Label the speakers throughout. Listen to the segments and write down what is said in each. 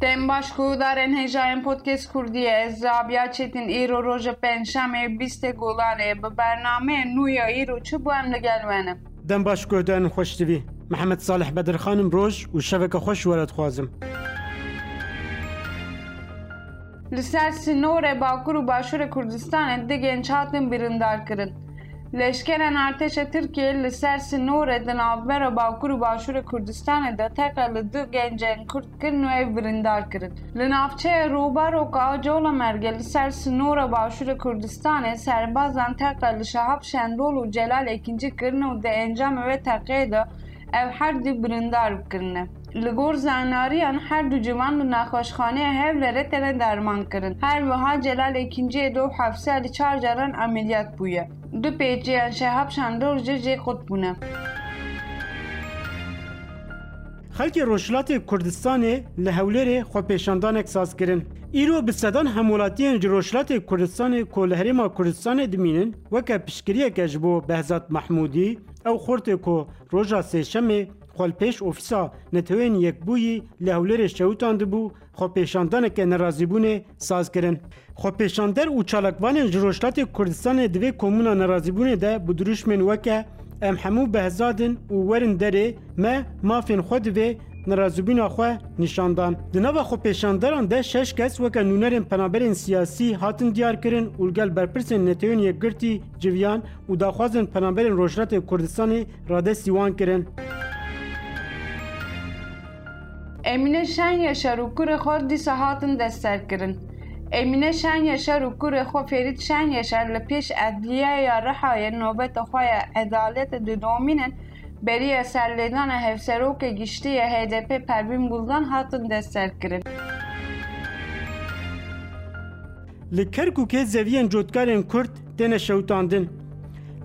Speaker 1: Dem baş ku darên hêjayên Podcast Kurdiyê ez Rabia Çetin îro roja Pençşemê bîstê Golanê bi bernameyên nû ya îro çi bû em li gel wen in.
Speaker 2: Dem baş guhdarên xweş divî. Mihemed Salih Bedirxan im roj û şeveke xweş were dixwazim.
Speaker 1: Li ser sinorê Bakur û Başûrê Kurdistanê du genç hatin birîndarkirin. Leşkerên artêşê Tirkiyê li ser sinorê di navbera Bakur û Başûrê Kurdistanê de teqe li du gencên Kurd kirin û ew birîndar kirin. Li navçeyê Rûbaroka Colemergê li ser sinora Başûrê Kurdistanê serbazan teqe li Şehab Şendol û Celal Ekinci kirin û di encamê wê teqeyê de ew her du birîndar kirine. Li gor zanariyan her du ciwan li Nexweşxaneya Hewlerê têne dermankirin. Her wiha Celal Êkincî yê Dor Hefsîya li çar caran ameliyat bûye. Du pêçeyan Şehab Şandor jî jê qut bûne.
Speaker 2: Xelkê Rojhilatê Kurdistanê li Hewlêrê xwepêşandanek saz kirin. Îro bi sedan hemwelatiyên ji Rojhilatê Kurdistanê ku li Herêma Kurdistanê dimînin weke piştgiriyeke ji bo Behzad Mahmûdî ew xortê ku roja Sêşemê Xwe li pêş ofîsa Neteweyên Yekbûyî li Hewlêrê şewitandibû, xwepêşandaneke nerazîbûnê saz kirin. Xwepêşander û çalakvanên ji Rojhilatê Kurdistanê di vê komûna nerazîbûnê de bi dirûşmên weke Em hemû behzad in û werin derê me mafên xwe divê nerazîbûna xwe nîşan dan. Di nava xwepêşanderan de şeş kes weke nûnerên penaberên siyasî hatin diyarkirin û li gel berpirsên Neteweyên Yekgirtî civiyan û daxwazên penaberên Rojhilatê Kurdistanê Radestî wan kirin.
Speaker 1: Emîne Şen Yaşar û kurê xwe dîsa hatin destserkirin. Emîne Şen Yaşar û kurê xwe Ferît Şen Yaşar li pêş Edliyeya Rihayê nobeta xwe ya edaletê didomînin, beriya serlêdana Hevserokê Giştî ya HDP Pervîn Buldan hatin destserkirin.
Speaker 2: Li Kerkûkê zeviyên cotkarên Kurd têne şewitandin.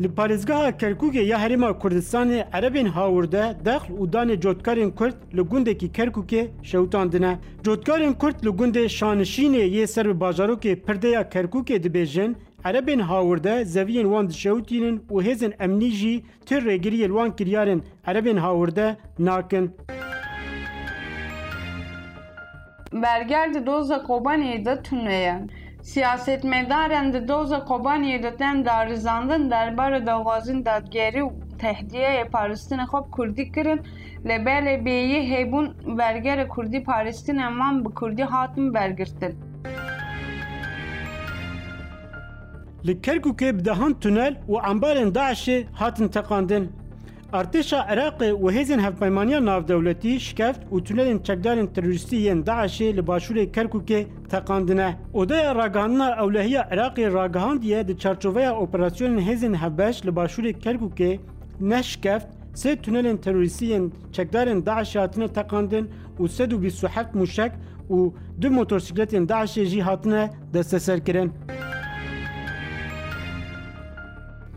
Speaker 2: Li parêzgeha Kerkûkê ya Herêma Kurdistanê erebên hawirde, dexl û danê cotkarên Kurd li gundekî Kerkûkê şewitandine. Cotkarên Kurd li gundê Şanişînê yê ser bi bajarokê Pirde ya Kerkûkê dibêjin, erebên hawirde zeviyên wan dişewitînin û hêzên emnî jî Ti rêgiriyê li wan kiryarên erebên hawirde nakin.
Speaker 1: Berger di doza Kobaniyê de tune ye. Siyasetmedarên di doza Kobaniyê de tên darizandin derbarê daxwazên dadgerî û tehdiyeyê parêstina xwe bi kurdî kirin lê belê bêyî hebûn bergerê kurdî parêstinên wan bi kurdî hatin bergirtin.
Speaker 2: Li Kerkûkê bi dehan tunel û ambarên DAIŞ'ê hatin teqandin. Artêşa Iraqê û hêzên Hevpeymaniya Navdewletî şikeft û tunelên çekdarên terorîstî yên DAIŞ'ê li başûrê Kerkûkê teqandine. Odeya Ragihandina Ewlehiya Iraqê ragihandiye di çarçoveya operasyonên hêzên hevbeş li başûrê Kerkûkê neh şikeft, sê tunelên terorîstî yên çekdarên DAIŞ'ê hatine teqandin û sed û bîst û heft mûşek û du motorsîkletên DAIŞ'ê jî hatine desteserkirin.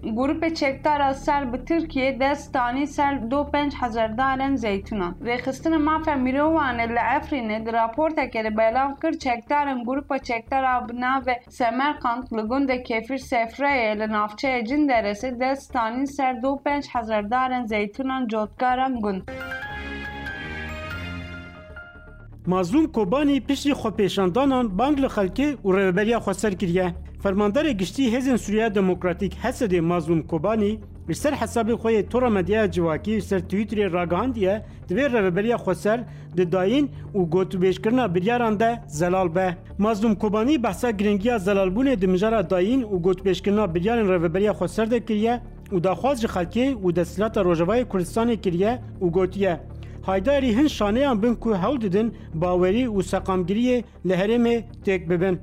Speaker 1: Grûpê çekdar a serb bi Tirkiyeyê dest danî ser do penc hezar darên zeytûnan. Rêxistina Mafa Mirovan ê li Efrînê di raportekê de belav kir, çekdarên grûpa çekdar a bi navê Semerqand li gundê Kefîr Sefreyê li navçeyê Cinderesê dest danîn ser do penc hezar darên zeytûnan cotkaran gund.
Speaker 2: Mazlûm Kobanî piştî xwepêşandanan bang li xelkê û rêveberiya xwe ser kiriye. Fermanderê Giştî Hêzên Sûriyeya Demokratîk, HESEDê Mazlûm Kobanî li ser hesabê xwe yê tora medyaya civakî li ser Twitterê ragihandiye, Divê rêveberiya xweser di dayîn û gotûbêjkirina biryaran de zelal be. Mazlûm Kobanî behsa giringiya zelalbûnê di mijara dayîn û gotûbêjkirina biryarên rêveberiya xweser de kiriye, û daxwaz ji xelkê û Desthilata Rojavayê Kurdistanê kiriye û gotiye, Haydarî hin şaneyan bin ku hewl didin bawerî û seqamgiriyê li herêmê têk bibin.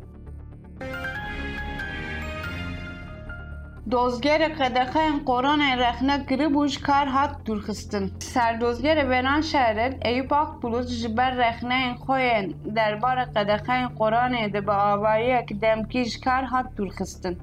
Speaker 1: Dozgerê qedexeyên Qoraneyê rexne kiribû ji kar hat dûrxistin. Serdozgerê Vêranşehirên Eyûp Akbulut ji ber rexneyên xwe yên derbarê qedexeyên Qoraneyê de bi avayiyek demkî ji kar hat dûrxistin.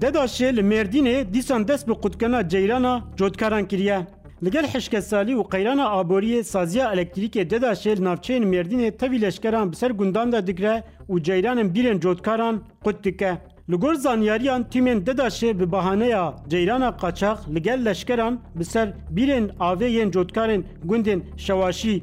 Speaker 2: Dedaşê li Mêrdînê dîsan dest bi qutkirina ceyrana cotkaran kiriye. Li gel hişkesalî û qeyrana aboriyê saziya elektrîkê Dedaşê li navçeyên Mêrdînê tevî leşkeran bi ser gundan de digre û ceyran in bîrên cotkaran qut dike. Li gor zanyariyan tîmên Dedaşê bi bahaneya ceyrana qaçax li gel leşkeran bi ser bîrên avê yên cotkarên gundên Şewaşî,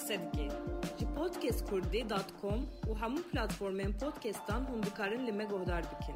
Speaker 3: qise dike. Ji podcastkurdî dot com û hemû platformên podcastan hûn dikarin li me guhdar bikin.